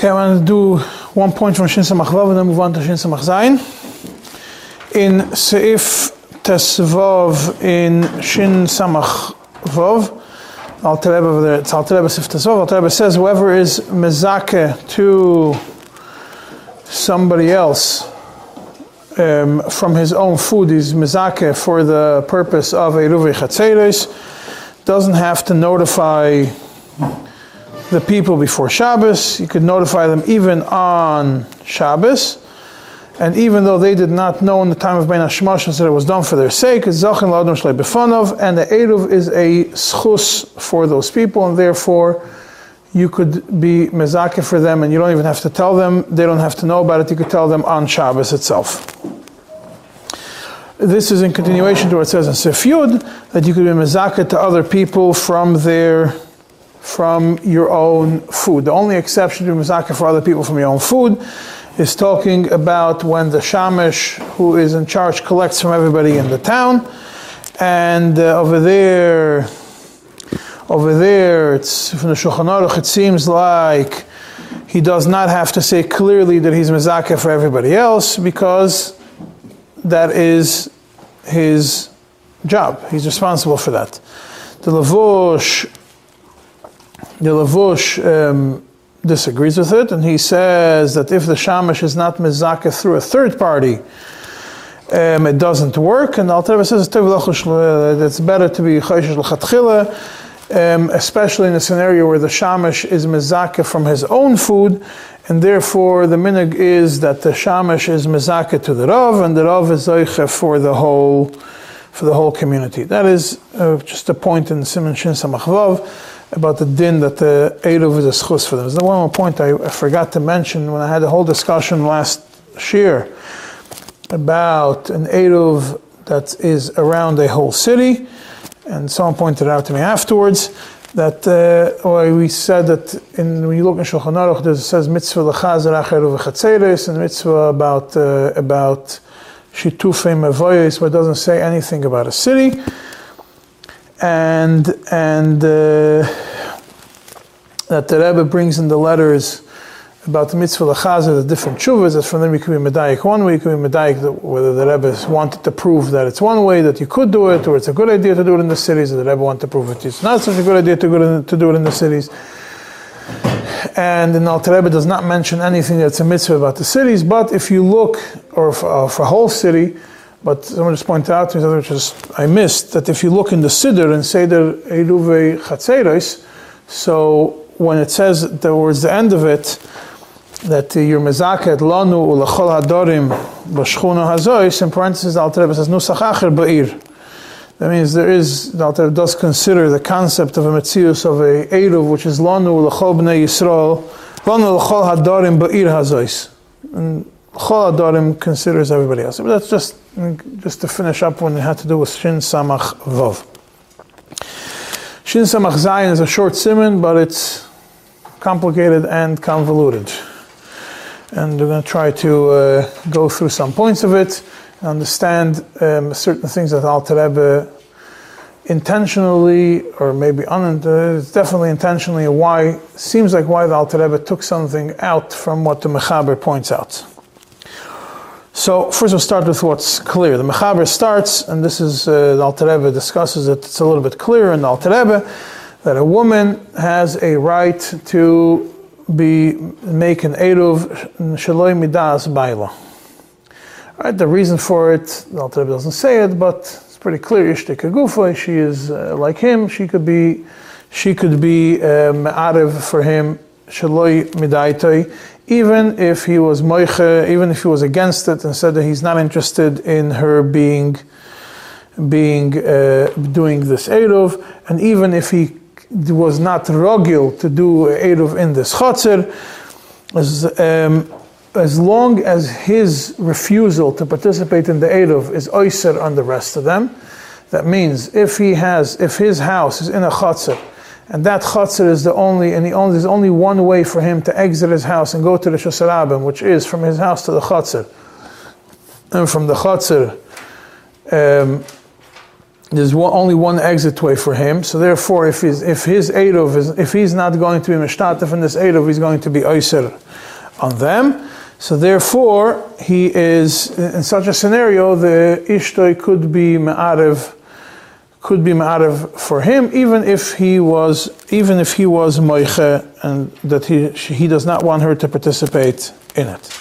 Okay, I'm going to do one point from Shin Samach Vav and then move on to Shin Samach Zayin. In Seif Tesvav in Shin Samach Vav, Alter Rebbe over there, it's Alter Rebbe Sif Tesvav, Alter Rebbe says whoever is mezake to somebody else um, from his own food, he's mezake for the purpose of a Ruvi doesn't have to notify the people before Shabbos. You could notify them even on Shabbos. And even though they did not know in the time of Ben Hashmashas that it was done for their sake, it's Zachin Ladon Befanov, and the Eruv is a schus for those people, and therefore you could be mezakeh for them, and you don't even have to tell them, they don't have to know about it, you could tell them on Shabbos itself. This is in continuation to what it says in Sif Yud, that you could be mezakeh to other people from their from your own food. The only exception to mizaka for other people from your own food is talking about when the shamish who is in charge collects from everybody in the town, and uh, over there, over there, it's from the Shulchan Aruch. It seems like he does not have to say clearly that he's mizaka for everybody else because that is his job. He's responsible for that. The Lavush the Lavush um, disagrees with it, and he says that if the shamash is not mezakeh through a third party, um, it doesn't work. And Alter says it's better to be chayshish um, especially in a scenario where the shamash is mezakeh from his own food, and therefore the minig is that the shamash is mezakeh to the rav, and the rav is zoiche for the whole for the whole community. That is uh, just a point in Simon Shin Samachvav about the din that the Eruv is a schus for them. There's one more point I, I forgot to mention when I had a whole discussion last year about an Eruv that is around a whole city, and someone pointed out to me afterwards that uh, we said that in, when you look in Shulchan Aruch, it says mitzvah lechazer acheru v'chatzeres, and mitzvah about uh, about shitufei mevoyes, but it doesn't say anything about a city and and uh, that the Rebbe brings in the letters about the mitzvah lachazer, the different chuvas, that from them you can be medayik one way, you can be medayik whether the Rebbe wanted to prove that it's one way, that you could do it, or it's a good idea to do it in the cities, the Rebbe wanted to prove it it's not such a good idea to, go to do it in the cities. And the Alter Rebbe does not mention anything that's a mitzvah about the cities, but if you look, or for, uh, for a whole city, but someone just pointed out to me, which is I missed, that if you look in the Siddur and Seder Eruve Chatzeros, so when it says towards the end of it, that your mezaket lanu ulachol hadorim b'shchuna hazois, in parentheses, the Alter Rebbe says nusach acher ba'ir. That means there is, the Alter Rebbe does consider the concept of a metzius of a Eruv, which is lanu ulachol b'nei Yisrael, lanu ulachol hadorim ba'ir hazois. And Chol Adorim considers everybody else. But that's just just to finish up when it had to do with Shin Samach Vav. Shin Samach Zayin is a short simon, but it's complicated and convoluted. And we're going to try to uh, go through some points of it, understand um, certain things that Alter Rebbe intentionally, or maybe un- uh, definitely intentionally, why seems like why the Alter Rebbe took something out from what the Mechaber points out. So first we'll start with what's clear. The Mechaber starts, and this is, uh, the Alter Rebbe discusses it, it's a little bit clearer in the Alter Rebbe, that a woman has a right to be, make an Eruv Shaloi Midas Baila. Right, the reason for it, the Alter Rebbe doesn't say it, but it's pretty clear. Ishtik Gufa, she is uh, like him, she could be, she could be um, Arev for him, Shaloi Midaitoi, even if he was moiche, even if he was against it and said that he's not interested in her being being uh, doing this eruv, and even if he was not rogil to do eruv in this chotzer, as, um, as long as his refusal to participate in the eruv is oiser on the rest of them, that means if he has, if his house is in a chotzer and that chutzner is the only, and the only, there's only one way for him to exit his house and go to the Shosarabim, which is from his house to the chutzner. And from the chutzner, um, there's one, only one exit way for him. So therefore, if his if his Eidov is if he's not going to be Mishtatef in this Eidov, he's going to be Oyser on them. So therefore, he is in such a scenario, the Ishtoi could be Ma'arev could be ma'arev for him, even if he was, even if he was moiche, and that he he does not want her to participate in it.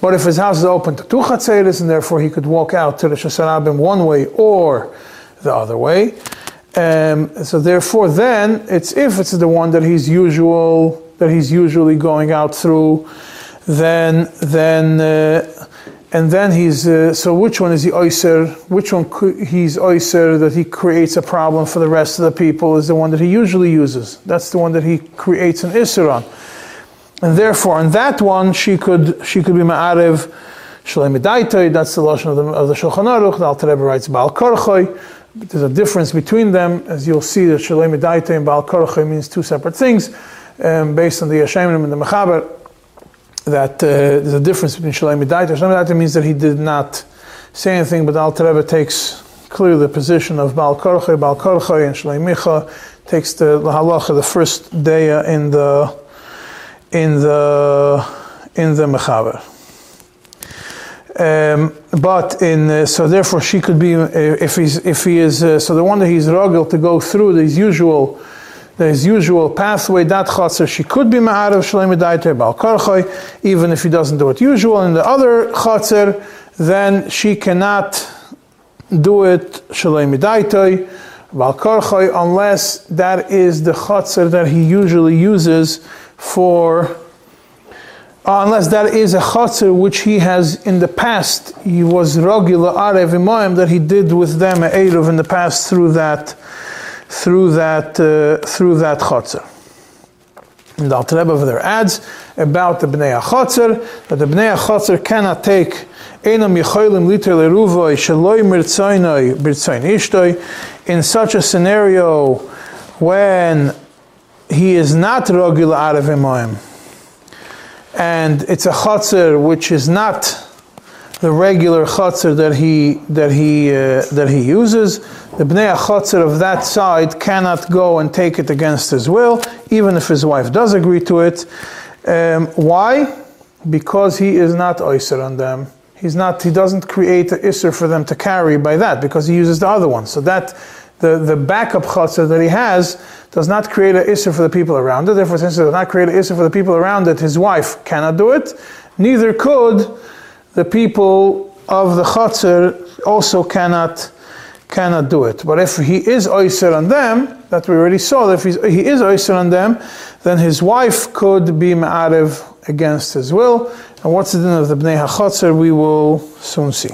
But if his house is open to two chatzeris, and therefore he could walk out to the shasarabim one way or the other way, um, so therefore then it's if it's the one that he's usual that he's usually going out through, then then. Uh, and then he's uh, so which one is the oyser? Which one he's oyser that he creates a problem for the rest of the people is the one that he usually uses. That's the one that he creates an isser on, and therefore on that one she could she could be ma'arev shalemidaitoi. That's the lashon of the, of the Shulchan Aruch. The Alter Rebbe writes Baal Korchoi. There's a difference between them, as you'll see that shalemidaitoi and Baal Korchoi means two separate things, um, based on the Yeshayim and the Mechaber that uh, there's a difference between Shalem Midaita. Shalem Midaita means that he did not say anything, but Al Rebbe takes clearly the position of Baal Korche, Baal Korche, and Shalem Micha takes the, halacha, the first day in the in the in the mechaber. Um, but in uh, so therefore she could be uh, if he's if he is uh, so the one that he's ruggled to go through these usual his usual pathway, that chatzar, she could be ma'arav shalem edaiter bal karchay, even if he doesn't do it usual. And the other chatzar, then she cannot do it shalem edaiter bal karchay, unless that is the chatzar that he usually uses for uh, unless that is a chatzar which he has in the past, he was regular arev imayim that he did with them a in the past through that through that uh, through that chotzer. And the Alter Rebbe over there adds about the Bnei HaChotzer, that the Bnei HaChotzer cannot take Einam Yecholim Liter Leruvoi Shaloi Mirtzainoi Birtzain Ishtoi in such a scenario when he is not Rogil Arav Emoim and it's a Chotzer which is not the regular chutzner that he that he uh, that he uses. The bnei chutzner of that side cannot go and take it against his will, even if his wife does agree to it. Um, why? Because he is not oyser on them. He's not. He doesn't create an isser for them to carry by that because he uses the other one. So that the, the backup chutzner that he has does not create an isser for the people around it. Therefore, since it does not create an isser for the people around it, his wife cannot do it. Neither could the people of the Chatzar also cannot cannot do it. But if he is oyser on them, that we already saw, that if he is oyser on them, then his wife could be ma'arev against his will. And what's the din of the Bnei HaChatzar, we will soon see.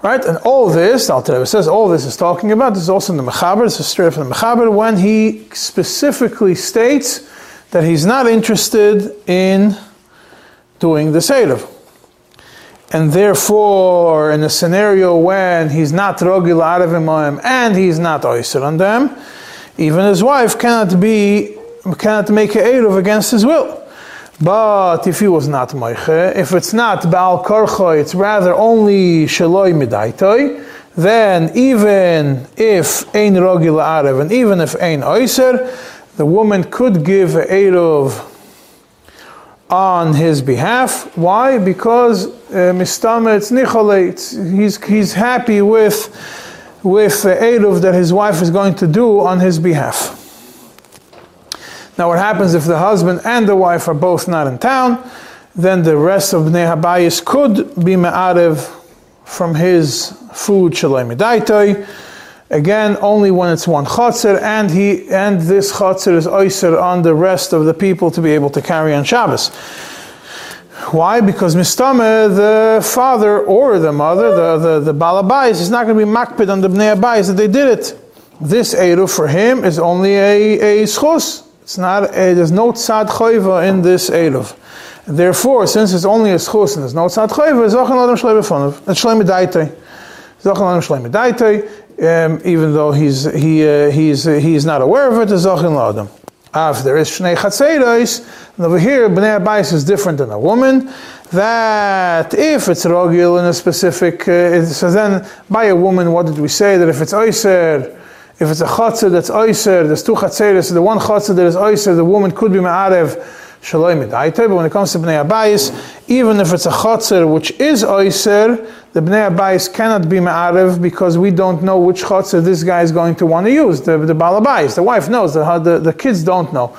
Right, and all this, Alter says, all this is talking about, this is also in the Mechaber, this is straight from the Mechaber, when he specifically states that he's not interested in doing the Seder. And therefore, in a scenario when he's not Rogil Arav and he's not Oyser on them, even his wife cannot be, cannot make a Eruv against his will. But if he was not Moiche, if it's not Baal Korcho, it's rather only Shaloi Midaitoi, then even if Ein Rogil Arav and even if Ein Oyser, the woman could give a Eruv on his behalf. Why? Because uh, mistametz nichole. He's he's happy with with the eruv that his wife is going to do on his behalf. Now, what happens if the husband and the wife are both not in town? Then the rest of Bnei Habayis could be me'arev from his food shalom Again, only when it's one chotzer, and he and this chotzer is oiser on the rest of the people to be able to carry on Shabbos. Why? Because mistame, the father or the mother, the the, the balabais, is not going to be makpid on the bnei abayis that they did it. This eruv for him is only a a schos. It's not. A, there's no tzad choiva in this eruv. Therefore, since it's only a schos and there's no tzad choiva, zachan adam shleim befonav. It's shleim medaitei. Zachan adam um, even though he's, he, uh, he's, uh, he's not aware of it, is Zachin Ladam. Ah, if there is Shnei Chatzeros, and over here, Bnei Abayis is different than a woman. that if it's rogil in a specific, uh, so then by a woman, what did we say? That if it's oiser, if it's a chatzah that's oiser, there's two chatzeres, the one chatzah that is oiser, the woman could be ma'arev shalom but when it comes to bnei abayis, even if it's a chatzah which is oiser, the bnei abayis cannot be ma'arev because we don't know which chatzah this guy is going to want to use, the, the balabayis. The wife knows, the, the, the kids don't know.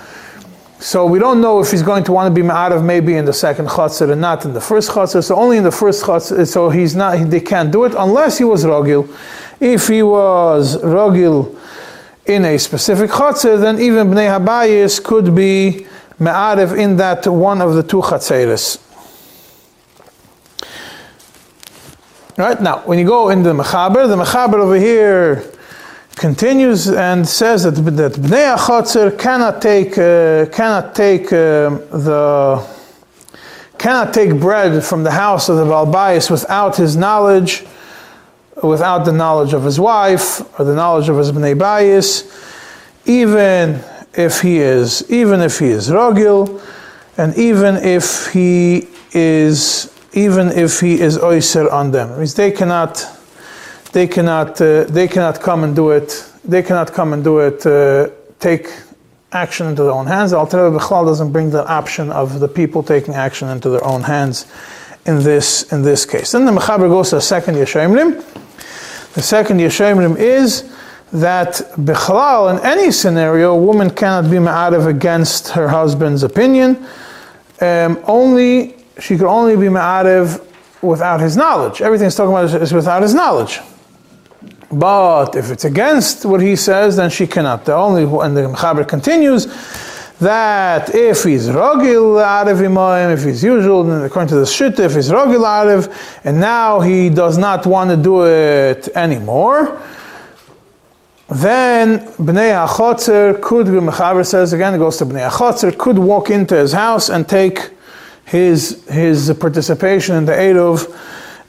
So we don't know if he's going to want to be ma'arav maybe in the second chutzner and not in the first chutzner. So only in the first chutzner, so he's not, they can't do it unless he was rogil. If he was rogil in a specific chutzner, then even bnei habayis could be ma'arav in that one of the two chutzneres. Right now, when you go into the mechaber, the mechaber over here continues and says that, that Bnei Achotzer cannot take, uh, cannot take uh, the, cannot take bread from the house of the Balbais without his knowledge, without the knowledge of his wife or the knowledge of his Bnei Bayis, even if he is, even if he is Rogil, and even if he is, even if he is Oiser on them. It means they cannot, they cannot, uh, they cannot come and do it. They cannot come and do it. Uh, take action into their own hands. Al Bichlal doesn't bring the option of the people taking action into their own hands in this in this case. Then the Mechaber goes to the second Yeshayimrim. The second Yeshayimrim is that Bichlal, in any scenario, a woman cannot be ma'arev against her husband's opinion. Um, only she could only be ma'arev without his knowledge. Everything he's talking about is without his knowledge. But if it's against what he says, then she cannot. The only and the Mechaber continues that if he's rogil arev imayim, if he's usual, according to the shit, if he's rogil arev, and now he does not want to do it anymore, then bnei hachotzer could, Mechaber says again, it goes to bnei hachotzer, could walk into his house and take his his participation in the Eruv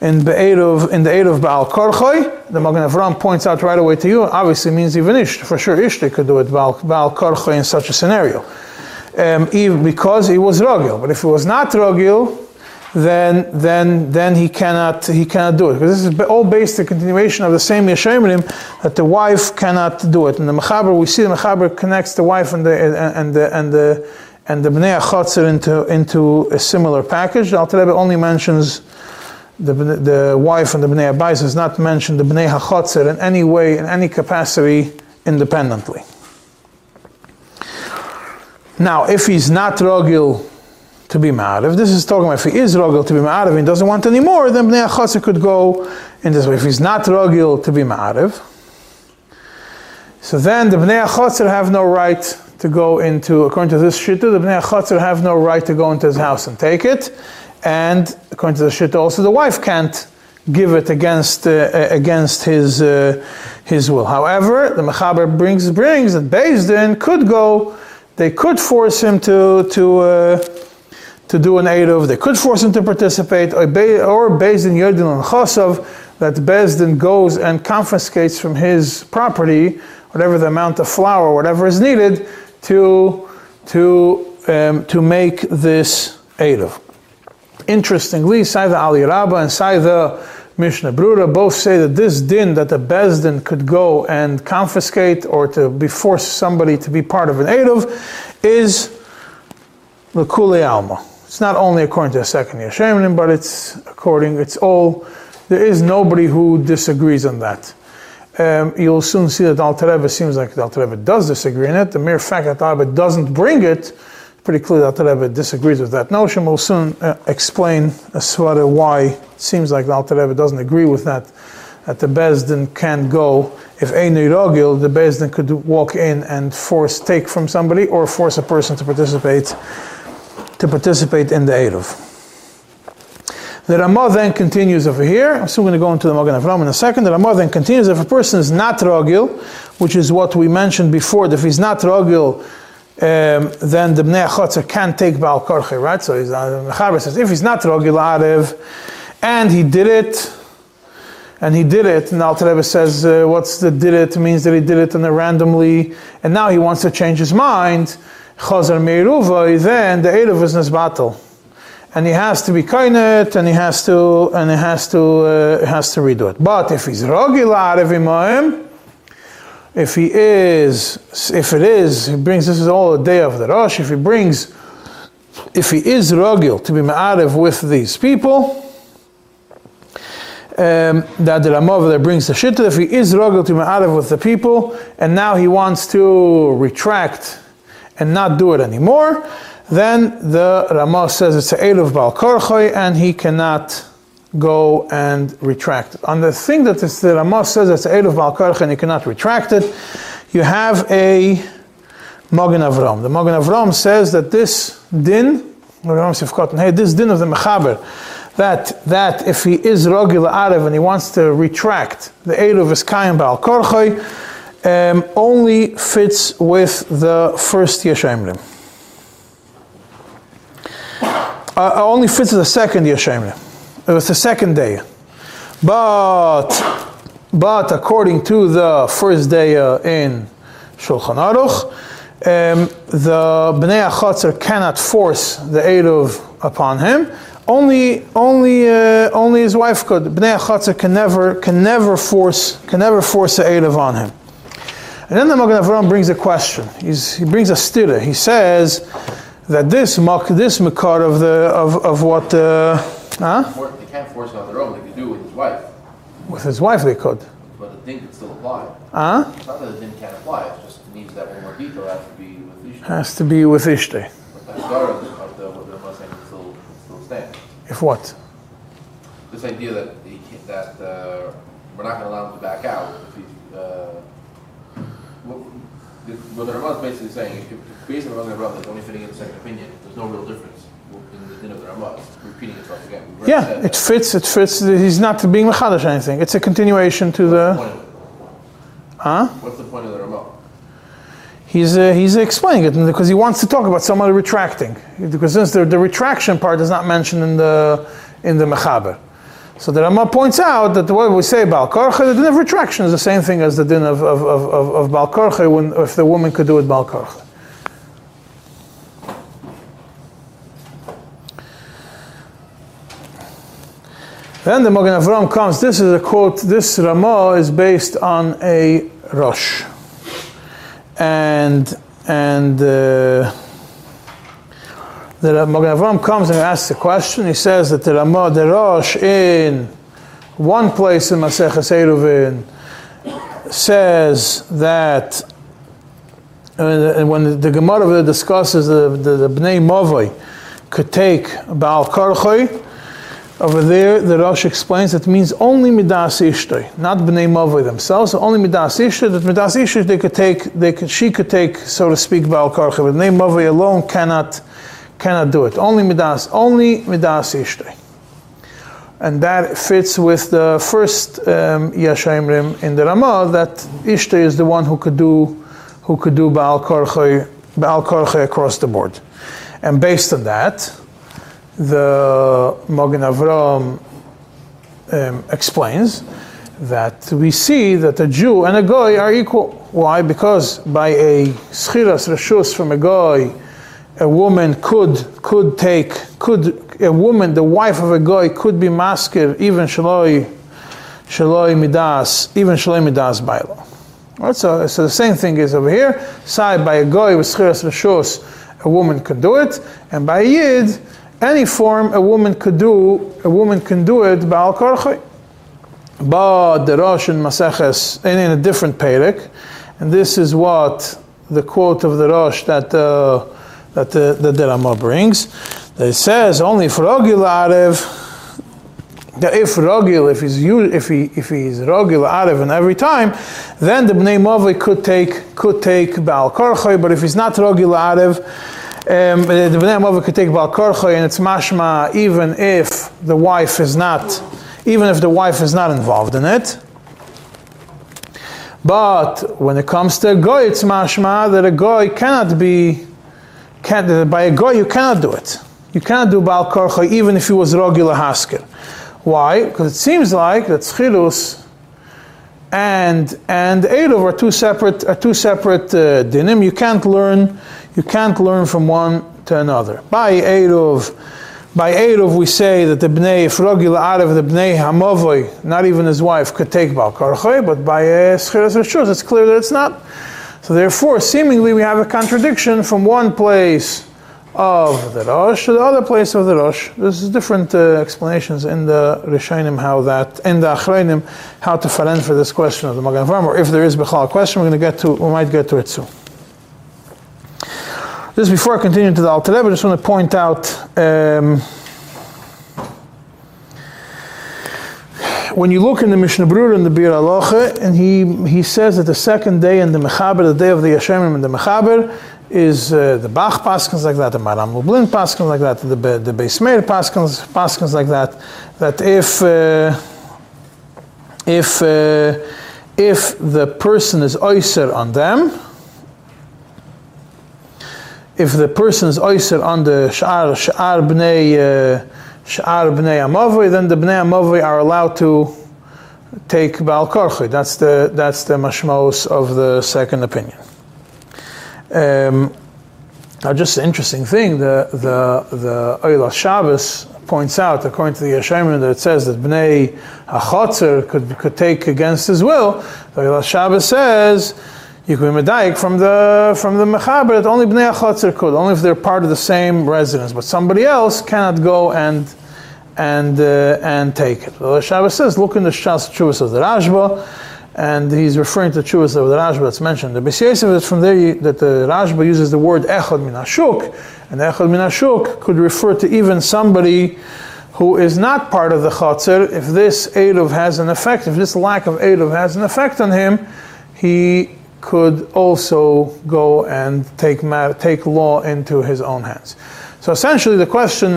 in the in the Eruv Baal Korchoi, the Magen Avram points out right away to you, obviously means even Ish, for sure Ishte could do it Baal, Baal Korchoi in such a scenario. Um, even because he was Rogil. But if he was not Rogil, then then then he cannot he cannot do it because this is all based the continuation of the same Yeshayimrim that the wife cannot do it. And the Mechaber we see the Mechaber connects the wife and the and the and the and the Bnei Achotzer into into a similar package. Rebbe only mentions the, the wife and the Bnei Abayis does not mention the Bnei HaChotzer in any way, in any capacity, independently. Now, if he's not Rogil to be Ma'ariv, this is talking about if he is Rogil to be Ma'ariv and doesn't want any more, then Bnei HaChotzer could go in this way. If he's not Rogil to be Ma'ariv, so then the Bnei HaChotzer have no right to go into, according to this Shittu, the Bnei HaChotzer have no right to go into his house and take it and according to the shit, also the wife can't give it against uh, against his uh, his will. However, the mechaber brings brings that Din could go. They could force him to to uh, to do an eruv. They could force him to participate, or Din Yerdin and Chosov that Din goes and confiscates from his property whatever the amount of flour, whatever is needed to to um, to make this eruv. Interestingly, Saida Ali Rabba and Saida Mishnah Brura both say that this din that the Bezdin could go and confiscate or to be force somebody to be part of an Eruv is Lakule Alma. It's not only according to the second Yeshayim, but it's according, it's all, there is nobody who disagrees on that. Um, you'll soon see that Al Rebbe seems like Al Rebbe does disagree in it. The mere fact that Al doesn't bring it pretty clear that the Rebbe disagrees with that notion. We'll soon uh, explain as far why it seems like Alter Rebbe doesn't agree with that. That the Bezdin can go if a Rogil, the Bezdin could walk in and force take from somebody or force a person to participate to participate in the Eruv. The Ramah then continues over here. I'm still going to go into the Magen Avram in a second. The Ramah then continues if a person is not Rogil, which is what we mentioned before, if he's not Rogil, um, then the Bnei Chotzer can take Baal Korche, right? So he's, uh, Mechaber says, if he's not Rogil Arev, and he did it, and he did it, and Alter Rebbe says, uh, what's the did it? means that he did it and randomly, and now he wants to change his mind, Chazar Meiruvai, then the Eruv is Nesbatel. and he has to be kainet, and he has to, and he has to, uh, has to redo it. But if he's rogil arev if he is, if it is, he brings, this is all a day of the Rosh, if he brings, if he is rogil to be ma'arev with these people, um, that the Ramah that brings the shittel, if he is rogil to ma'arev with the people, and now he wants to retract and not do it anymore, then the Ramah says it's a Eluv Bal Korchoy, and he cannot go and retract it. On the thing that the Ramah says it's a Eluv Bal Korchoy and he cannot retract it, you have a Magen Avram. The Magen Avram says that this din, hey, this din of the Mechaber, that, that if he is Rogil Arev and he wants to retract the Eluv is Kayim Bal Korchoy, um, only fits with the first Yeshemrim. Uh, only fits the second Yeshemrim. It was the second day. But, but according to the first day uh, in Shulchan Aruch, um, the Bnei Achatzer cannot force the Eruv upon him. Only, only, uh, only his wife could. Bnei Achatzer can never, can never force, can never force the Eruv on him. And then the Magen Avram brings a question. He's, he brings a stira. He says that this mak, this makar of the of, of what. Uh, huh? They can't force it on their own. They can do it with his wife. With his wife, they could. But the thing can still apply. Huh? It's not that the thing can't apply. It just needs that one more detail. It has to be with Ishta. Has to be with Ishte. But the of the, of the, what Muslim can still, still stand. If what? This idea that he that uh, we're not going to allow him to back out if he's. Uh, what, the- what the Ramah is basically saying, if, if based on the Ramah, that's only fitting in the second opinion, there's no real difference in the din of the Ramah. It's repeating itself again. Yeah, it that. fits. It fits. He's not being mechadash or anything. It's a continuation to What's the the. point of? Huh? What's the point of the Ramah? He's uh, he's explaining it because he wants to talk about somebody retracting because since the, the retraction part is not mentioned in the in the mechaber. So the Rama points out that what we say Bal Korche, the din of retraction is the same thing as the din of, of, of, of, Bal Korche when if the woman could do it Bal Korche. Then the Magen Avram comes. This is a quote. This Ramah is based on a Rosh, and and uh, the Magen Avram comes and asks a question. He says that the Ramah, the Rosh, in one place in Maseches Eruvin, says that uh, when the, the Gemara discusses the, the, the Bnei Mavoi could take Baal Karchoi, over there, the Rosh explains that means only midas ishtoi, not bnei mavoi themselves. Only midas ishtoi. That midas ishtoi they could take, they could, she could take, so to speak, baal karcha. But bnei mavoi alone cannot, cannot do it. Only midas, only midas ishtoi. And that fits with the first um, Yashayimrim in the Ramah that Ishtoi is the one who could do, who could do baal karcha, baal across the board. And based on that, the Magen Avram um, explains that we see that a Jew and a Goy are equal. Why? Because by a schiras reshus from a Goy, a woman could could take could a woman, the wife of a guy could be maskir even shaloi shaloi midas even shaloi midas bailo. Right, so, so the same thing is over here. Side by a Goy with schiras reshus, a woman could do it, and by a Yid any form a woman could do, a woman can do it ba'al karchay. But the Rosh in Maseches, and in a different Perek, and this is what the quote of the Rosh that uh, that the, the Rama brings. It says only for Rogil Arev, if Rogil, if he's if he if he's Rogil Arev and every time, then the Bnei Mavi could take could take Baal Karchay, but if he's not Rogil Arev, um, the Bnei Mavi could take Baal Karchay, and it's mashma even if the wife is not, even if the wife is not involved in it. But when it comes to a goy, it's mashma that a goy cannot be, can, by a goy you cannot do it. You cannot do Baal Korcha even if he was Rogila Hasker. Why? Because it seems like that Schilus and and Eidov are two separate are two separate uh, dinim. You can't learn you can't learn from one to another. By Eidov, by Eruv, we say that the Bnei, if Rogil Arev, the Bnei Hamavoy, not even his wife, could take Bal Karchoy, but by uh, Rishus, it's clear that it's not. So therefore, seemingly, we have a contradiction from one place of the Rosh to the other place of the Rosh. There's different uh, explanations in the Rishonim how that, in the Achreinim, how to faren for this question of the Magen Avraham, or if there is Bechal question, we're going to get to, we might get to it soon. Just before I continue to the Alter Rebbe, I just want to point out um, when you look in the Mishnah Berurah and the Bir Aloche, and he, he says that the second day in the Mechaber, the day of the Yashemim in the Mechaber, is uh, the Bach Paskins like that, the Maram Lublin Paskins like that, the, the Beis Paskins, Paskins like that, that if, uh, if, uh, if the person is Oyser on them, if the person is Oyser on the Sha'ar, Sha'ar Bnei, uh, Sha'ar Bnei Amavoi, then the Bnei Amavoi are allowed to take Baal Korchi. That's the, that's the mashmos of the second opinion. Um, now, just an interesting thing, the the the Oilas Shabbos points out, according to the Yeshayim, that it says that Bnei Hachotzer could could take against his will. The Oilas Shabbos says you can be medayik from the from the mechaber that only Bnei Hachotzer could, only if they're part of the same residence, but somebody else cannot go and and uh, and take it. The Shabbos says, look in the Shas Chuvas of the Rashba and he's referring to Chuvas of the Rashba that's mentioned. The B'Siyesiv is from there that the Rashba uses the word Echad min Ashuk, and Echad min Ashuk could refer to even somebody who is not part of the Chatzir. If this Eruv has an effect, if this lack of Eruv has an effect on him, he could also go and take, take law into his own hands. So essentially the question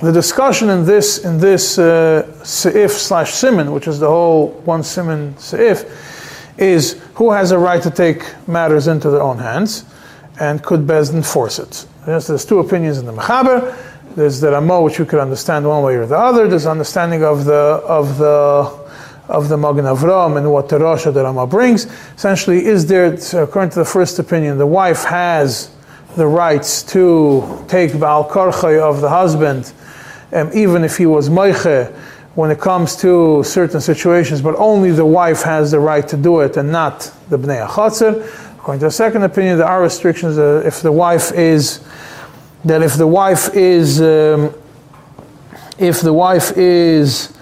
the discussion in this in this uh, seif slash simon, which is the whole one simon seif, is who has a right to take matters into their own hands, and could Bezdin force it? Yes, there's two opinions in the Mechaber. There's the Ramo, which you could understand one way or the other. There's understanding of the of the of the Magen Avram and what the Rosh of the Rama brings. Essentially, is there, according to the first opinion, the wife has the rights to take Baal Karchay of the husband um, even if he was Moiche, when it comes to certain situations, but only the wife has the right to do it and not the Bnei Achatzir. According to the second opinion, there are restrictions uh, if the wife is, that if the wife is, um, if the wife is,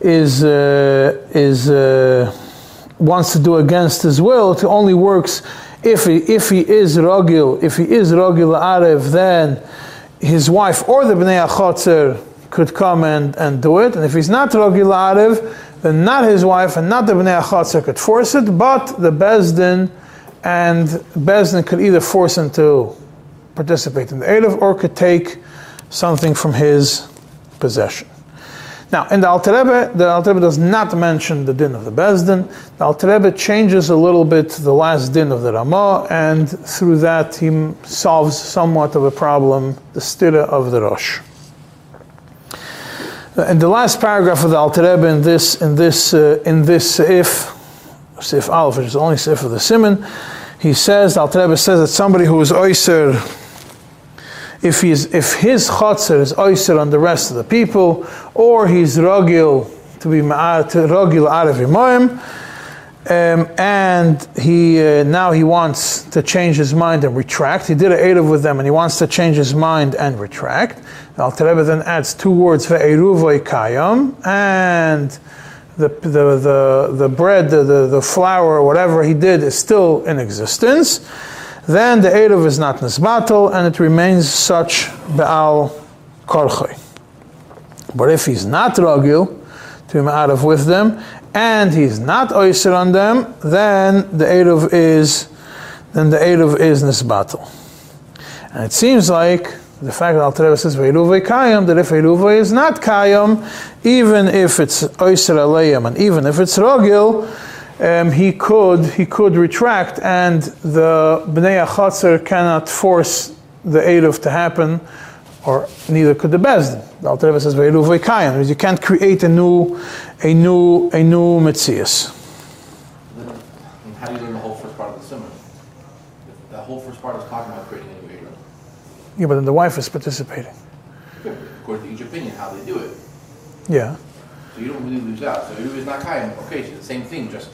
is, uh, is, uh, wants to do against his will, it only works if he, if he is Rogil, if he is Rogil Arev, then his wife or the Bnei Achotzer could come and, and do it. And if he's not Rogil then not his wife and not the Bnei Achotzer could force it, but the Bezdin and Bezdin could either force him to participate in the Erev or could take something from his possession. Now, in the Alter Rebbe, the Alter Rebbe does not mention the din of the Bezdin. The Alter Rebbe changes a little bit the last din of the Ramah, and through that he solves somewhat of a problem, the stira of the Rosh. In the last paragraph of the Alter Rebbe, in this, in this, uh, in this if, Sif Aleph, which is only Sif of the Simon, he says, the Alter Rebbe says that somebody who is Oyser, if he's if his chotzer is oyser on the rest of the people, or he's rogil to be ma'at rogil arev imoim, um, and he uh, now he wants to change his mind and retract. He did an eruv with them, and he wants to change his mind and retract. The Alter then adds two words for eruvoi kayam and. The, the, the, the bread, the, the, the flour, whatever he did is still in existence then the Eruv is not Nisbatal and it remains such Baal Korchoi. But if he's not Ragil, to be Ma'arav with them, and he's not Oyser on them, then the Eruv is then the Eruv is Nisbatal. And it seems like the fact that Alter says Veiruve Kayam, that if Veiruve is not Kayam, even if it's Oyser Aleim and even if it's Rogil, um, he could he could retract, and the bnei achatzer cannot force the eruv to happen, or neither could the bezdin. The Alter Rebbe says ve'eruv ve'kayan, you can't create a new a new a new mitzias. How do you learn the whole first part of the simon? The whole first part is talking about creating a new eruv. Yeah, but then the wife is participating. According according to each opinion, how they do it. Yeah. So you don't really lose out. So Eruv is not Kaim, okay, it's the same thing, just,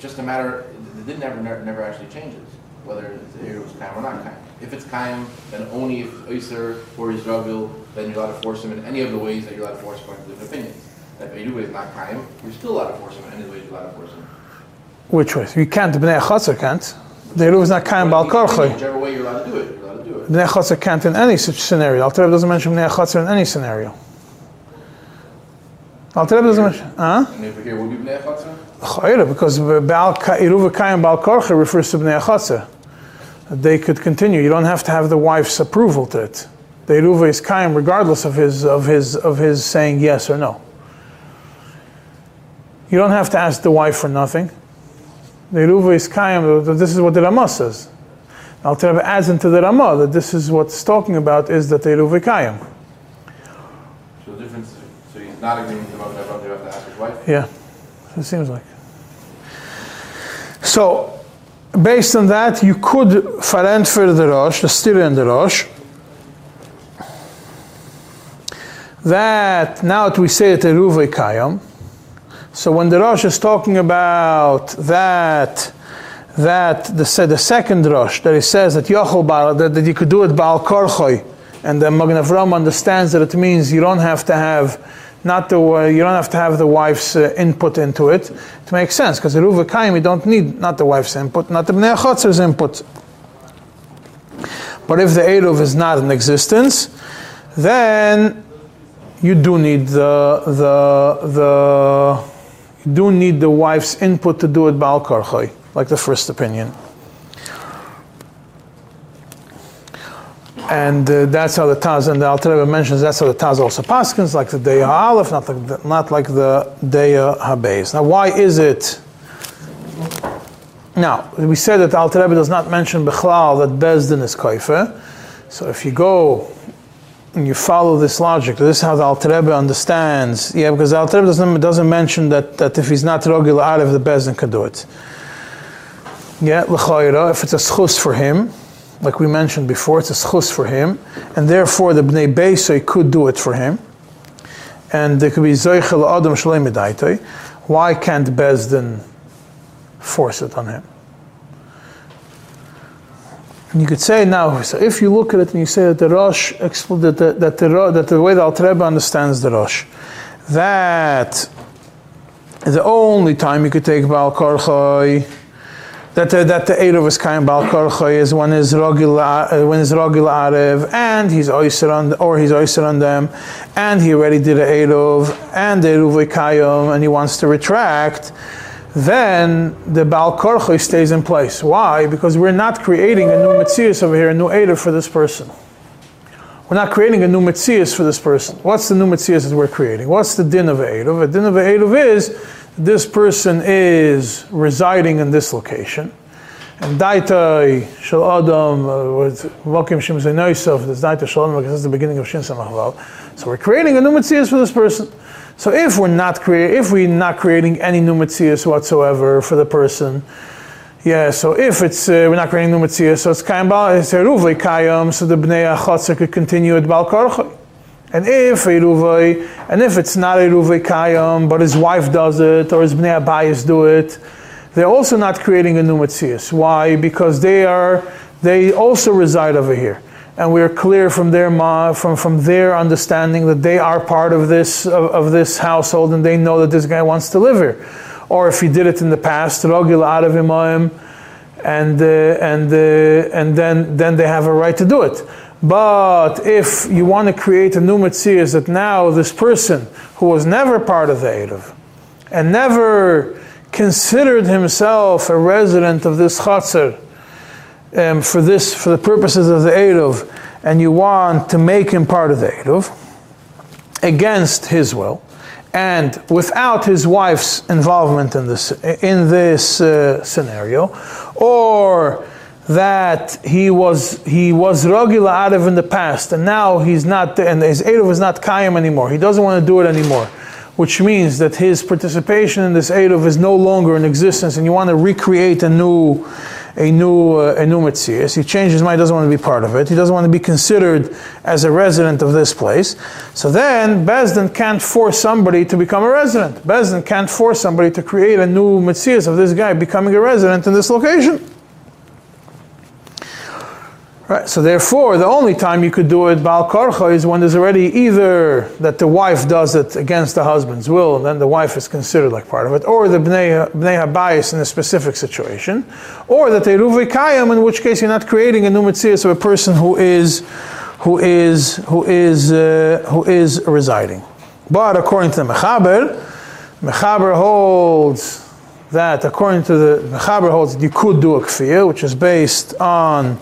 just a matter, it didn't never, never, never actually changes, whether Eruv is Kaim or not Kaim. If it's Kaim, then only if Oyser or Israel, then you're allowed to force him in any of the ways that you're allowed to force according to different opinions. If Eruv is not Kaim, you're still allowed to force him in any of the ways you're allowed to force him. Which way? You can't. Bnei Chatzar can't. The Eruv is not Kaim Bal Korchoi. Whichever way you're allowed to do it, you're allowed to do it. Bnei Chatzar can't in any such scenario. Al doesn't mention Bnei Chatzar in any scenario. Al doesn't mention. Huh? And if here would be Bnei Chatzar? Because Baal Eruv Kaim Bal Korchoi refers to Bnei Chatzar. They could continue. You don't have to have the wife's approval to it. The Eruv is Kaim regardless of his, of, his, of his saying yes or no. You don't have to ask the wife for nothing. The Eruv is Kaim, this is what the Ramah says. Alter Rebbe adds into the Ramah that this is what's talking about is that the Eruv is Kaim. So the difference, so he's not agreeing with the Rabbeinu, you have to ask his wife? Yeah, it seems like. So, based on that, you could verantwoorden the Rosh, the in the Rosh. That now that we say that Eruv Kayam. So when the Rosh is talking about that, that the, the second Rosh that he says that Yochel that, that you could do it Baal Korchoi, and the Magen Avram understands that it means you don't have to have not the uh, you don't have to have the wife's uh, input into it. to make sense because the Ruva Kaim you don't need not the wife's input, not the Bnei Chatzar's input. But if the Eruv is not in existence, then you do need the the the you do need the wife's input to do it Karchai, like the first opinion. And uh, that's how the Taz and the Alter mentions. That's how the Taz also paskins, like the Deya Aleph, not like the, not like the Deya Habeis. Now, why is it? Now, we said that Alter Rebbe does not mention Bechlal that Bezdin is Koife. So if you go and you follow this logic, this is how the Alter Rebbe understands. Yeah, because the Alter Rebbe doesn't, doesn't mention that, that if he's not Rogil Aleph, the Bezdin can do it. Yeah, L'chayra, if it's a schus for him, like we mentioned before, it's a schus for him, and therefore the Bnei Beisai could do it for him. And there could be Zeichel Adam Shleim Why can't Bezdin force it on him? And you could say now, so if you look at it and you say that the Rosh, that the, that the, that the way the Alter Rebbe understands the Rosh, that the only time you could take Baal Korchoi, that the, that the Erev is kind Baal Korchoi is when is Rogil uh, when is Arev and he's oyster on or he's oyster on them and he already did a Erev and the Erev Kayom and he wants to retract then the Baal Korchoi stays in place. Why? Because we're not creating a new Metzias over here, a new Erev for this person. We're not creating a new Metzias for this person. What's the new Metzias that we're creating? What's the din of Erev? The din of Erev is this person is residing in this location. And Daitai Shal Adam, uh, with Vakim Shem Zainoisov, this Daita Shal Adam, this is the beginning of Shin. So we're creating a new Metzias for this person. So if we're not creating, if we're not creating any new Metzias whatsoever for the person, yeah, so if it's uh, we're not creating new Metzias, so it's Kayam Bal, it's Eruvay Kayam, so the Bnei Achotzer could continue at Bal Korchoy. And if Eruvay, and if it's not Eruvay Kayam, but his wife does it, or his Bnei Abayis do it, they're also not creating a new Metzias. Why? Because they are, they also reside over here. And we're clear from their ma, from, from their understanding that they are part of this of, of this household and they know that this guy wants to live here. Or if he did it in the past, Rogil out of and uh, and uh, and then then they have a right to do it. But if you want to create a new Metzias that now this person who was never part of the Erev and never considered himself a resident of this Chatzar um, for this for the purposes of the Erev, and you want to make him part of the Erev against his will and without his wife's involvement in this in this uh, scenario, or that he was he was Rogila Arev in the past, and now he's not, and his Erev is not Kayim anymore. He doesn't want to do it anymore, which means that his participation in this Erev is no longer in existence, and you want to recreate a new a new uh, a new mitzias. He changed his mind. Doesn't want to be part of it. He doesn't want to be considered as a resident of this place. So then Bezdin can't force somebody to become a resident. Bezdin can't force somebody to create a new mitzias of this guy becoming a resident in this location. Right, so therefore, the only time you could do it bal karcha is when there's already either that the wife does it against the husband's will, and then the wife is considered like part of it, or the bnei, bnei habayis in a specific situation, or that they kayam, in which case you're not creating a new mitzias of a person who is who is who is uh, who is residing. But according to the mechaber, mechaber holds that according to the mechaber holds that you could do a kfir, which is based on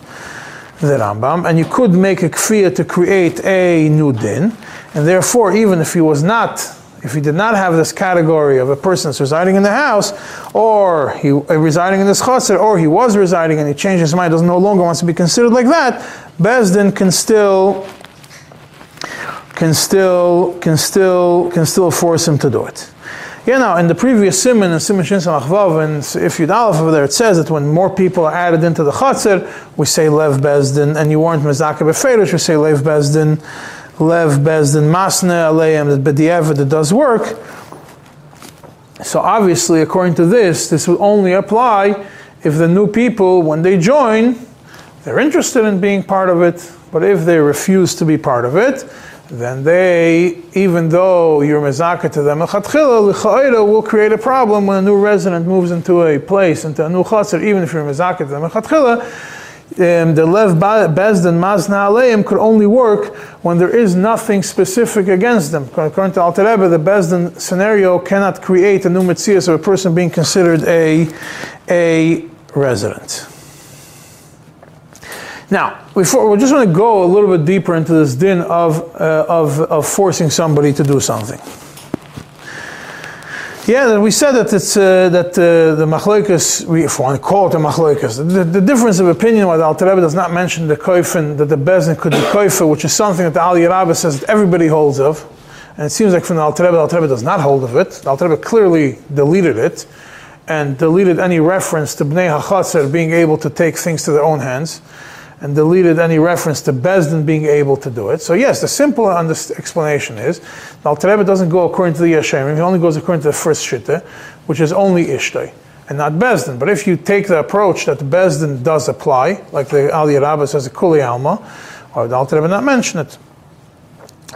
the Rambam, and you could make a kfir to create a new din, and therefore, even if he was not, if he did not have this category of a person that's residing in the house, or he uh, residing in this chotzer, or he was residing and he changed his mind, doesn't no longer wants to be considered like that, Bezdin can still can still can still can still force him to do it. Yeah, now in the previous simon and simon shin samachvav and if you'd over there, it says that when more people are added into the chatzir, we say lev bezdin, and you weren't mezaka beferish, we say lev bezdin, lev bezdin masne aleim that b'diavad that does work. So obviously, according to this, this will only apply if the new people, when they join, they're interested in being part of it. But if they refuse to be part of it, then they, even though you're mezaka to them, will create a problem when a new resident moves into a place, into a new chatzar, even if you're mezaka to them, um, the lev bezdin mazna aleim could only work when there is nothing specific against them. According to Alter Rebbe, the bezdin scenario cannot create a new mitzias of a person being considered a, a resident. Now, before, we just want to go a little bit deeper into this din of, uh, of, of forcing somebody to do something. Yeah, we said that it's uh, that uh, the machloikas, we if we want call it a machloikas, the, the, difference of opinion why the Alter Rebbe does not mention the koifin that the bezin could be koifa, which is something that the Elya Rabbah says that everybody holds of, and it seems like from the Alter Rebbe, Alter Rebbe does not hold of it. The Alter Rebbe clearly deleted it and deleted any reference to bnei hachatzer being able to take things to their own hands and deleted any reference to Bezdin being able to do it. So yes, the simple explanation is the Alter Rebbe doesn't go according to the Yashemim, he only goes according to the first Shitta, which is only Ishtay and not Bezdin. But if you take the approach that the Bezdin does apply, like the Elya Rabbah says, a Kuli Alma, or the Alter Rebbe not mention it.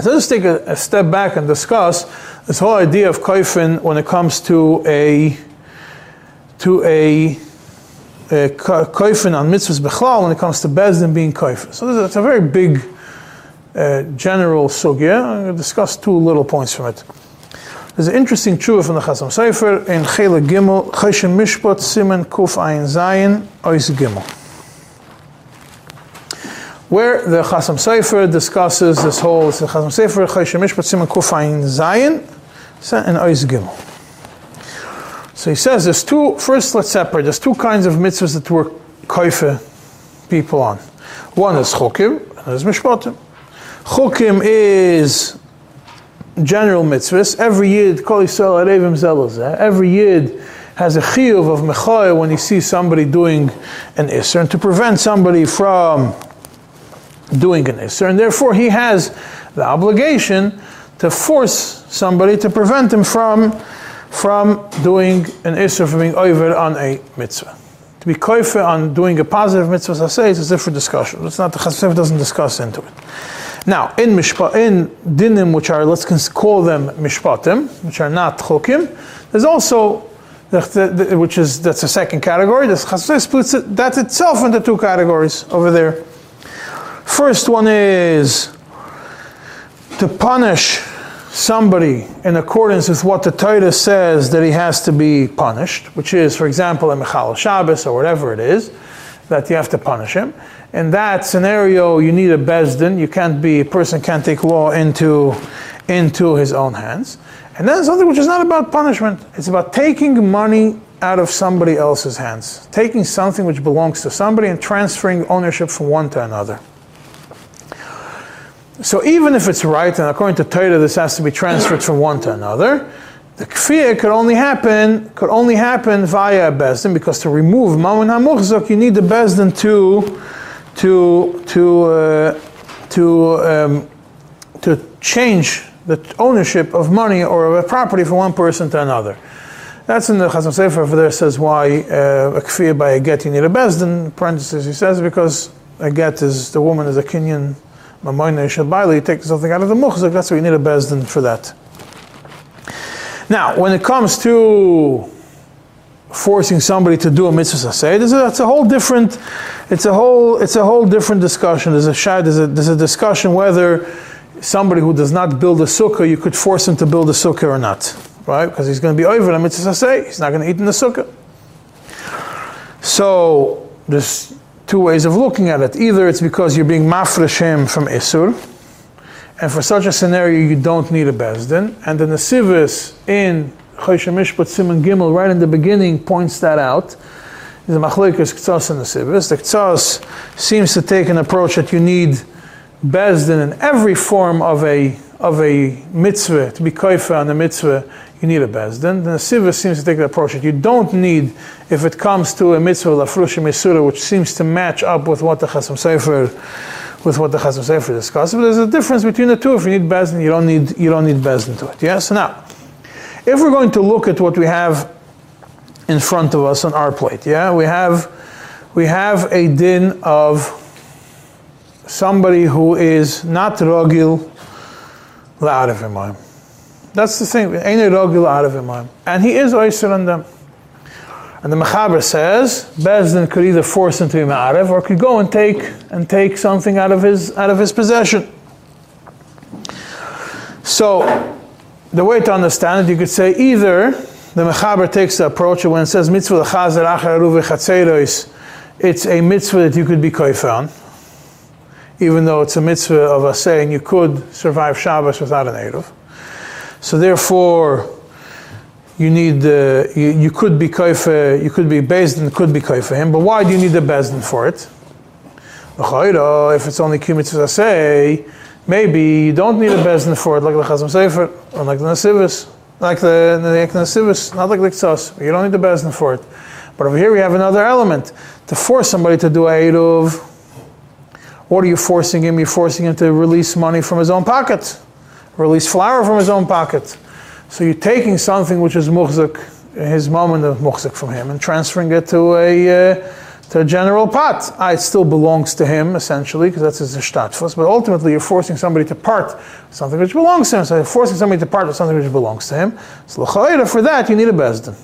So let's take a, a, step back and discuss this whole idea of kaifin when it comes to a to a koifin on mitzvahs bechlal when it comes to bezdin being koifin. So this it's a very big uh, general sugya. I'm going to discuss two little points from it. There's an interesting tshuva from the Chasam Sofer in Chela Gimel, Choshen Mishpat Simen Kuf Ayin Zayin Ois Gimel. Where the Chasam Sofer discusses this whole, it's the Chasam Sofer, Choshen Mishpat Simen Kuf Ayin Zayin, and Ois Gimel. So he says there's two, first let's separate, there's two kinds of mitzvahs that we're koife people on. One is chukim, and there's mishpatim. Chukim is general mitzvahs. Every yid, kol yisrael every yid has a chiyuv of mechaya when he sees somebody doing an isser, and to prevent somebody from doing an isser, and therefore he has the obligation to force somebody to prevent him from from doing an Isra, from being over on a mitzvah. To be koifer on doing a positive mitzvah, I say, is a different discussion. It's not, the Chasef doesn't discuss into it. Now, in mishpa, in dinim, which are, let's call them mishpatim, which are not chokim, there's also, the, the, the, which is, that's a second category, the Chasef splits it, that itself into two categories over there. First one is to punish somebody in accordance with what the Torah says that he has to be punished, which is, for example, a Mechal Shabbos or whatever it is, that you have to punish him. In that scenario, you need a Bezdin. You can't be, a person can't take law into, into his own hands. And then something which is not about punishment. It's about taking money out of somebody else's hands. Taking something which belongs to somebody and transferring ownership from one to another. So even if it's right, and according to Torah, this has to be transferred from one to another, The kfir could only happen could only happen via a bezdin because to remove mamun hamuchzak you need the bezdin to to to uh, to um, to change the ownership of money or of a property from one person to another. That's in the Chasam Sofer over there says why uh, a kfir by a get you need a bezdin. Parentheses he says because a get is the woman is a kinyan shabaili you take something out of the muchzak that's why you need a bezdin for that. Now, when it comes to forcing somebody to do a mitzvah saseh, that's a whole different, it's a whole, it's a whole different discussion. There's a there's a, there's a discussion whether somebody who does not build a sukkah, you could force him to build a sukkah or not, right? Because he's going to be over the mitzvah say he's not going to eat in the sukkah. So there's two ways of looking at it. Either it's because you're being mafresh him from isur, and for such a scenario, you don't need a Bezdin. And the Nesivis in Choshen Mishpat Simon Gimel, right in the beginning, points that out. The Machlekas Ktsas and Nesivis. The Ktsas seems to take an approach that you need Bezdin in every form of a, of a mitzvah, to be koifa on the mitzvah, you need a Bezdin. The Nesivis seems to take the approach that you don't need, if it comes to a mitzvah, Lafrushim Isura, which seems to match up with what the Chasam Sofer with what the Chasam Sofer discussed. But there's a difference between the two. If you need Bezdin, you don't need you don't need Bezdin to it. Yes. now, if we're going to look at what we have in front of us on our plate, yeah, we have we have a din of somebody who is not rogil of imam. That's the same. And he is oyster on them. And the Mechaber says Bezdin could either force him to be Ma'arev or could go and take and take something out of his out of his possession. So the way to understand it, you could say either the Mechaber takes the approach when it says mitzvah chazer it's a mitzvah that you could be koifan, even though it's a mitzvah of a saying you could survive Shabbos without an Eruv. So therefore, you need uh, you, you, could be kaifa, you could be bezdin, could be kaifa him, but why do you need the bezdin for it? If it's only kumitzvah say, maybe you don't need a bezdin for it, like the Chasam Sofer, or like the Nasivis, like the, the Nasivis, not like the Ktsas. You don't need the bezdin for it. But over here we have another element. To force somebody to do a Eruv, what are you forcing him? You're forcing him to release money from his own pocket, release flour from his own pocket. So you're taking something which is muhzik, his moment of muhzik from him, and transferring it to a uh, to a general pot. Ah, it still belongs to him essentially because that's his shtatfus. But ultimately, you're forcing somebody to part something which belongs to him. So you're forcing somebody to part with something which belongs to him. So for that, you need a bezdin.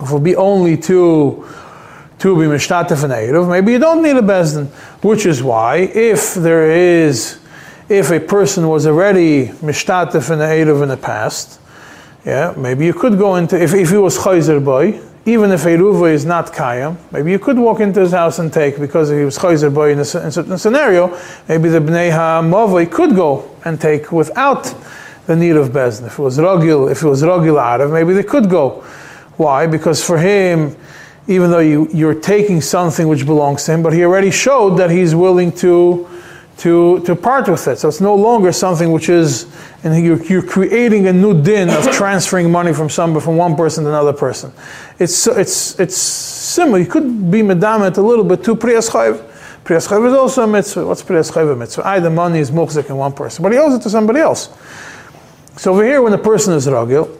If it will be only to to be mishtatef and maybe you don't need a bezdin. Which is why, if there is, if a person was already mishtatef in the eruv in the past, yeah, maybe you could go into, if, if he was chayzer boy, even if Eruva is not Kayam, maybe you could walk into his house and take, because if he was Chayzer boy in a, in a certain scenario, maybe the Bnei HaMavoi could go and take without the need of Bezdin. If it was Rogil, if it was Rogil Arav, maybe they could go. Why? Because for him, even though you, you're taking something which belongs to him, but he already showed that he's willing to to, to part with it. So it's no longer something which is, and you're, you're creating a new din of transferring money from somebody, from one person to another person. It's, it's, it's similar. You could be medamet a little bit to Priyas Chayv. Chayv is also a mitzvah. What's Priyas Chayv a mitzvah? I, the money is muchzik in one person, but he owes it to somebody else. So over here, when the person is ragil,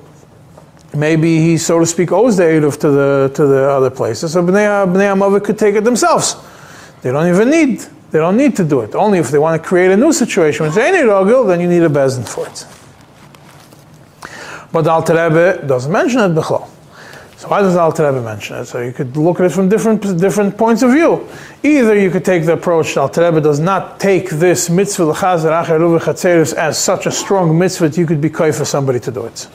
maybe he, so to speak, owes the Eruv to the, to the other places. So Bnei, Bnei could take it themselves. They don't even need they don't need to do it. Only if they want to create a new situation. It's any rogel, then you need a bezin for it. But the Alter Rebbe doesn't mention it b'chol. So why does the Alter Rebbe mention it? So you could look at it from different different points of view. Either you could take the approach that Alter Rebbe does not take this mitzvah l'chazer acher chatzeris as such a strong mitzvah that you could be kai for somebody to do it.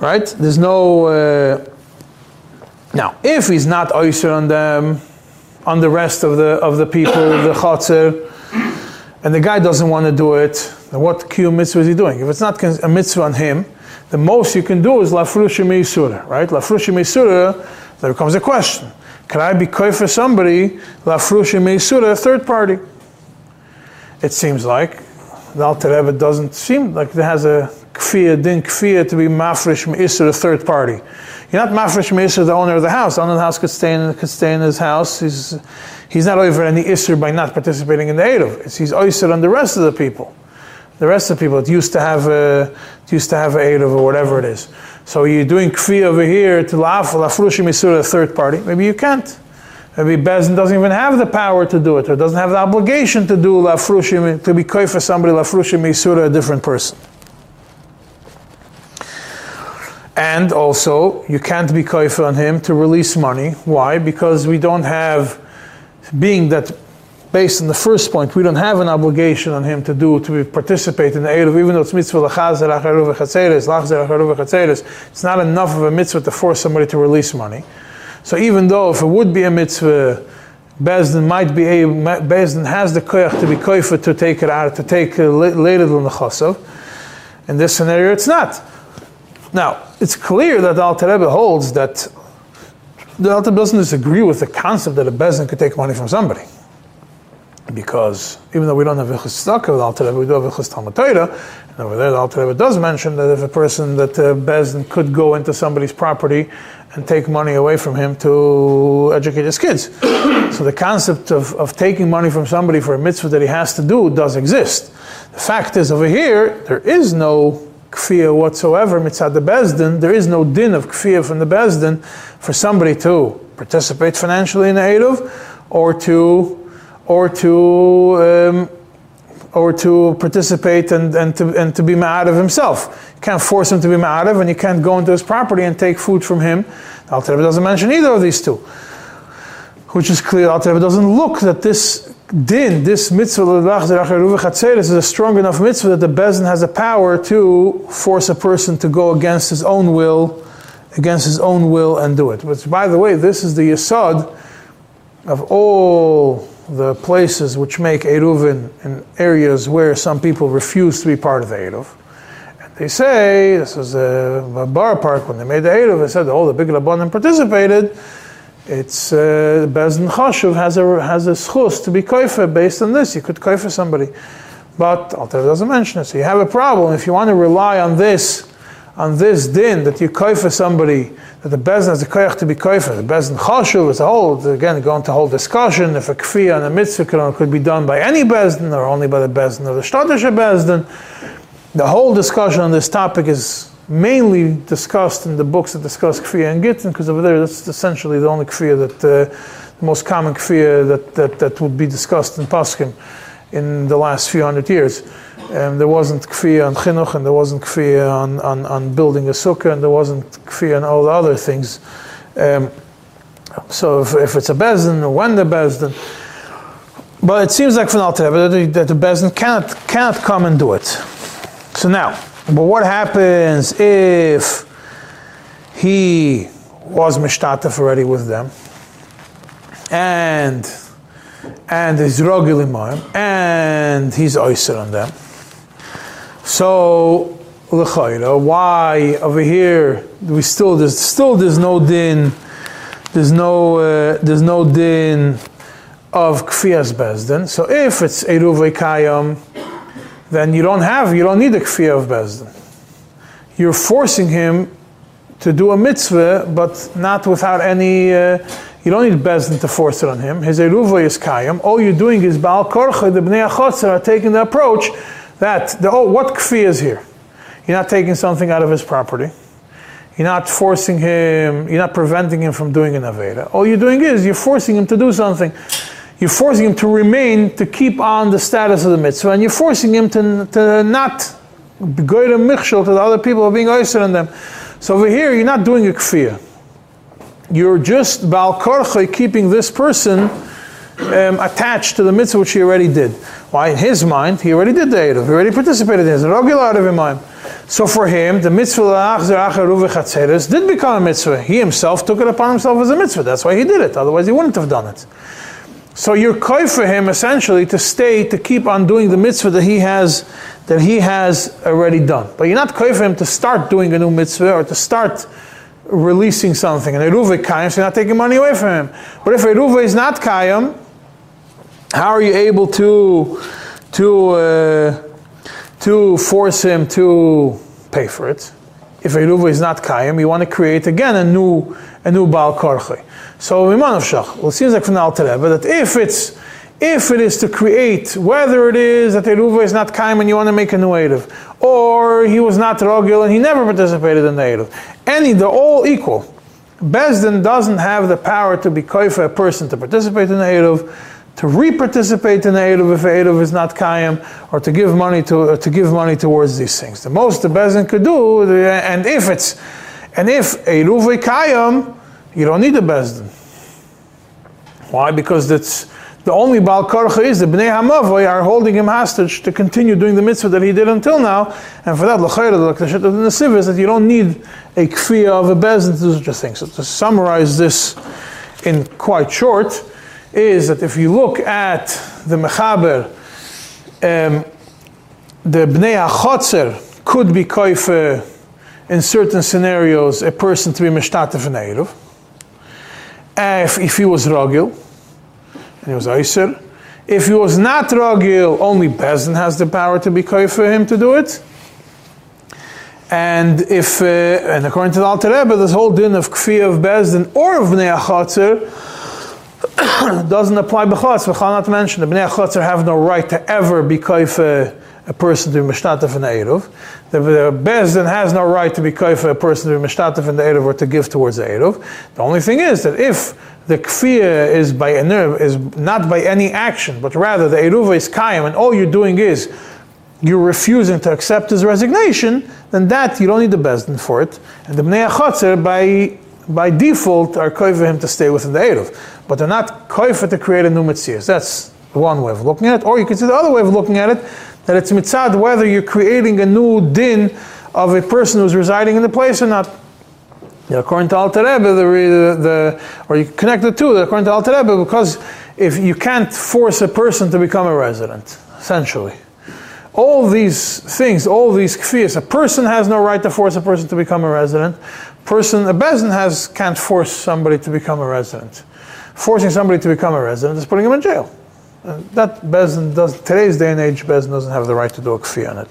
Right? There's no. Uh, now, if he's not oyster on them, on the rest of the of the people, the chotzer, and the guy doesn't want to do it, then what kiyum mitzvah is he doing? If it's not a mitzvah on him, the most you can do is lafrusha meisura, right? Lafrusha meisura, there comes a question. Can I be koi for somebody, lafrusha meisura, a third party? It seems like the Alter Rebbe doesn't seem like it has a kfiyah, din kfiyah to be mafresh me'isr, a third party. You're not mafresh me'isr, the owner of the house. The owner of the house could stay in, could stay in his house. He's, he's not over any isr by not participating in the Eruv. It's, he's oyser on the rest of the people. The rest of the people, it used to have uh, a, it used to have a Eruv or whatever it is. So you're doing kfiyah over here to la'af, la'frushim isur, a third party. Maybe you can't. Maybe Bezin doesn't even have the power to do it, or doesn't have the obligation to do la'frushim, to be koy for somebody la'frushim isur, a different person. And also, you can't be koifa on him to release money. Why? Because we don't have, being that based on the first point, we don't have an obligation on him to do, to participate in the Eruv, even though it's mitzvah l'chazer acharuv v'chatzeres, lachzer acharuv v'chatzeres, it's not enough of a mitzvah to force somebody to release money. So even though if it would be a mitzvah, Bezdin might be able, Bezdin has the koyach to be koifa to take it out, to take later than the chasav. In this scenario, it's not. Now, it's clear that the Alter Rebbe holds that the Alter Rebbe doesn't disagree with the concept that a bezin could take money from somebody because even though we don't have a chistaka with Alter Rebbe, we do have a Torah, and over there the Alter Rebbe does mention that if a person that a bezin could go into somebody's property and take money away from him to educate his kids. so the concept of, of taking money from somebody for a mitzvah that he has to do does exist. The fact is over here, there is no kfiyah whatsoever mitzad the Bezdin, there is no din of kfiyah from the Bezdin for somebody to participate financially in the Eruv or to or to um, or to participate and, and to and to be ma'arev himself. You can't force him to be ma'arev, and you can't go into his property and take food from him. Rebbe doesn't mention either of these two, which is clear. Alter Rebbe doesn't look that this din, this mitzvah is a strong enough mitzvah that the bezin has the power to force a person to go against his own will, against his own will and do it. Which, by the way, this is the yasod of all the places which make Eruvin in areas where some people refuse to be part of the Eruv. And they say, this is a, a bar park, when they made the Eruv, they said, oh, the big Rabbanim participated. It's, uh, Bezdin Chashuv has a, has a schus to be koifa based on this. You could koifa somebody. But Alter doesn't mention it. So you have a problem. If you want to rely on this, on this din, that you koifa somebody that the Bezin has the koyach to be koifer. The Bezin chashuv is a whole, again, going to whole discussion if a kfiyah and a mitzvah could, be done by any Bezin or only by the Bezin or the Shtadisha Bezdin. The whole discussion on this topic is mainly discussed in the books that discuss kfiyah and gittin, because over there that's essentially the only kfiyah that, uh, the most common kfiyah that, that, that would be discussed in Paskim in the last few hundred years. Um, there wasn't kfiyah on chinuch, and there wasn't kfiyah on, on, on, building a sukkah, and there wasn't kfiyah on all the other things. Um, so if, if, it's a bezdin, when the bezdin, but it seems like from the, that the bezdin cannot cannot come and do it. So now, but what happens if he was mishtatef already with them, and and he's rogil and he's oyster on them? So, why over here we still there's still there's no din, there's no uh, there's no din of kfiyas bezdin. So if it's eruv kayam, then you don't have you don't need a kfiyah of bezdin. You're forcing him to do a mitzvah, but not without any. Uh, you don't need bezdin to force it on him. His eruva is kayam. All you're doing is Baal korcha. The bnei achotzer are taking the approach that, the, oh, what kfi is here? You're not taking something out of his property. You're not forcing him, you're not preventing him from doing an Aveda. All you're doing is you're forcing him to do something. You're forcing him to remain, to keep on the status of the mitzvah, and you're forcing him to, to not go to michshel to the other people who are being oyster on them. So over here, you're not doing a kfir. You're just bal korche keeping this person um, attached to the mitzvah which he already did. Why? In his mind, he already did the Eruv. He already participated in it. Eruv in mind. So for him, the mitzvah did become a mitzvah. He himself took it upon himself as a mitzvah. That's why he did it. Otherwise, he wouldn't have done it. So you're koi for him essentially to stay, to keep on doing the mitzvah that he has, that he has already done. But you're not koi for him to start doing a new mitzvah or to start releasing something. And Eruv kayim, so you're not taking money away from him. But if Eruv is not kayim, how are you able to to uh, to force him to pay for it. If Eruva is not Kayim, you want to create again a new, a new Baal Korchi. So, Mimanov Shach, well, it seems like from the Alter but that if it's if it is to create, whether it is that the Eruva is not Kaim and you want to make a new Eruv, or he was not Rogil and he never participated in the Eruv, any, they're all equal. Bezdin doesn't have the power to be for a person to participate in the Eruv, to re-participate in the Eruv if Eruv is not Kaim, or to give money to, to give money towards these things. The most the Bezdin could do, and if it's, and if a is Kayim, you don't need a Bezdin. Why? Because it's, the only Baal Korcha is the Bnei Hamavoy are holding him hostage to continue doing the mitzvah that he did until now. And for that, L'chayra, the of the Nesiv is that you don't need a kfiyah of a bezin to do such a thing. So to summarize this in quite short, is that if you look at the Mechaber, um, the Bnei HaChotzer could be koife in certain scenarios a person to be mishtatef in Eruv. If, if he was Rogil, and he was Aiser. If he was not Ragil, only Bezin has the power to be Koy for him to do it. And if, uh, and according to the Alter Rebbe, this whole din of Kfi of Bezdin or of Bnei doesn't apply B'chatz. B'chal not mentioned. The Bnei have no right to ever be Koy for a person to be Mishtatef in the Eruv. The, the Bezdin has no right to be for a person to be Mishtatef in the Eruv or to give towards the Eruv. The only thing is that if the kfir is by is not by any action, but rather the eruva is kaim, and all you're doing is you're refusing to accept his resignation, then that you don't need the bezdin for it. And the bnei achotzer by by default are koiva him to stay within the eruv, but they're not koiva to create a new mitzvah. That's one way of looking at it. Or you can see the other way of looking at it, that it's mitzad whether you're creating a new din of a person who's residing in the place or not. According to Alter Rebbe, the, the, or you connect the two, according to Alter Rebbe, because if you can't force a person to become a resident, essentially. All these things, all these kfiyas, a person has no right to force a person to become a resident. Person, a bezin has, can't force somebody to become a resident. Forcing somebody to become a resident is putting him in jail. And that bezin does, today's day and age, bezin doesn't have the right to do a kfiyah on it.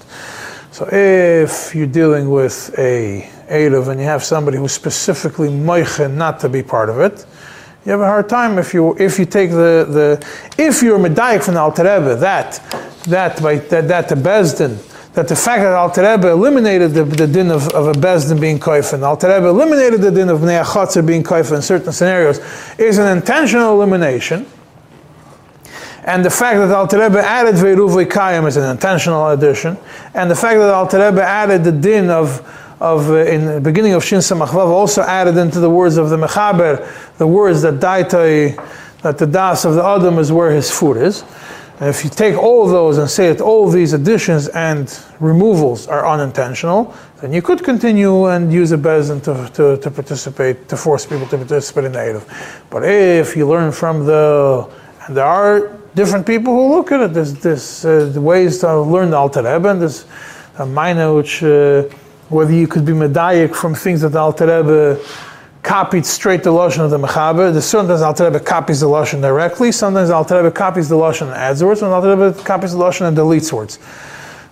So if you're dealing with a Erev and you have somebody who's specifically moiche not to be part of it, you have a hard time if you if you take the, the if you're medayik from the Alter Rebbe, that that by that, that the Bezdin that the fact that Alter Rebbe eliminated the, the din of, of a Bezdin being koifen, Alter Rebbe eliminated the din of Bnei Achotzer being koifen in certain scenarios, is an intentional elimination. And the fact that Alter Rebbe added Ve'eruv Kayim is an intentional addition. And the fact that Alter Rebbe added the din of, of uh, in the beginning of Shin Samachvav also added into the words of the Mechaber, the words that Daitai, that the das of the Adam is where his food is. And if you take all those and say that all these additions and removals are unintentional, then you could continue and use a bezin to, to, to participate, to force people to participate in the Eruv. But if you learn from the, and there are different people who look at it. There's, there's uh, ways to learn the Alter Rebbe, and there's a minor which, uh, whether you could be medayik from things that the Alter Rebbe copied straight the Lashon of the Mechaber. There's sometimes Alter Rebbe copies the Lashon directly, sometimes Alter Rebbe copies the Lashon and adds words, and Alter Rebbe copies the Lashon and deletes words.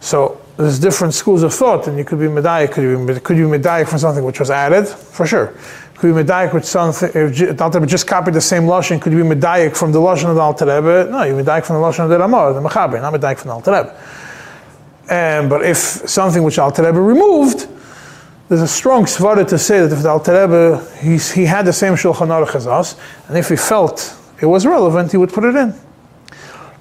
So there's different schools of thought, and you could be medayik, could you be, could you be from something which was added? For sure. Could be medayik with something, if the Alter just copied the same Lashon, could be medayik from the Lashon of the Alter Rebbe? No, you medayik from the Lashon of the Ramah, the Mechaber, not medayik from the Alter Rebbe. Um, but if something which Alter Rebbe removed, there's a strong svara to say that if the Alter Rebbe, he had the same Shulchan Aruch as us, and if he felt it was relevant, he would put it in.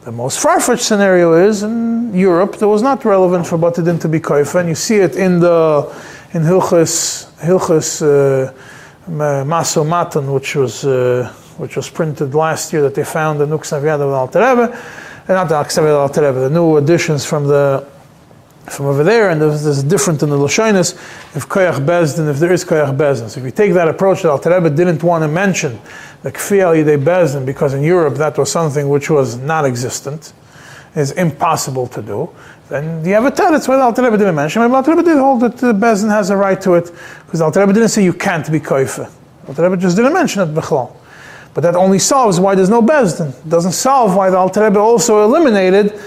The most far-fetched scenario is in Europe, that was not relevant for Batidin to be koifa, and you see it in the in Hilchus Hilchus uh, Maso Matan, which was uh, which was printed last year that they found the Nuksaviyad of Alter Rebbe, and not the of Alter Rebbe, the new editions from the from over there, and this is different in the Lashonis, if Koyach Bezdin, if there is Koyach Bezdin. So if you take that approach that Alter Rebbe didn't want to mention the Kfi Yidei Bezdin, because in Europe that was something which was non-existent, is impossible to do, then you have a why the Alter Rebbe didn't mention. Maybe Alter Rebbe did hold that the Bezdin has a right to it, because Alter Rebbe didn't say you can't be Koifa. Alter Rebbe just didn't mention it Bechlal. But that only solves why there's no Bezdin. It doesn't solve why the Alter Rebbe also eliminated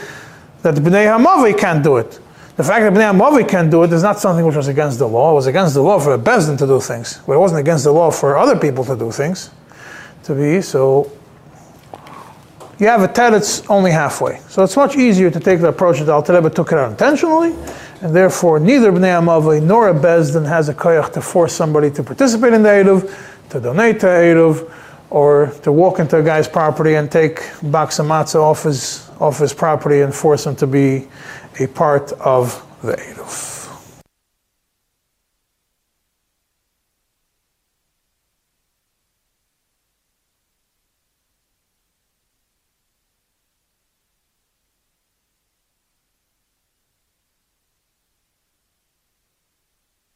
that Bnei Hamavi can't do it. The fact that Bnei Amavi can't do it is not something which was against the law. It was against the law for a Bezdin to do things, but it wasn't against the law for other people to do things. To be so, you have a teretz only halfway. So it's much easier to take the approach that Al Rebbe took it out intentionally, and therefore neither Bnei Amavi nor a Bezdin has a koyach to force somebody to participate in the Eruv, to donate to Eruv, or to walk into a guy's property and take box of matzah off his, off his property and force him to be a part of the Eruv.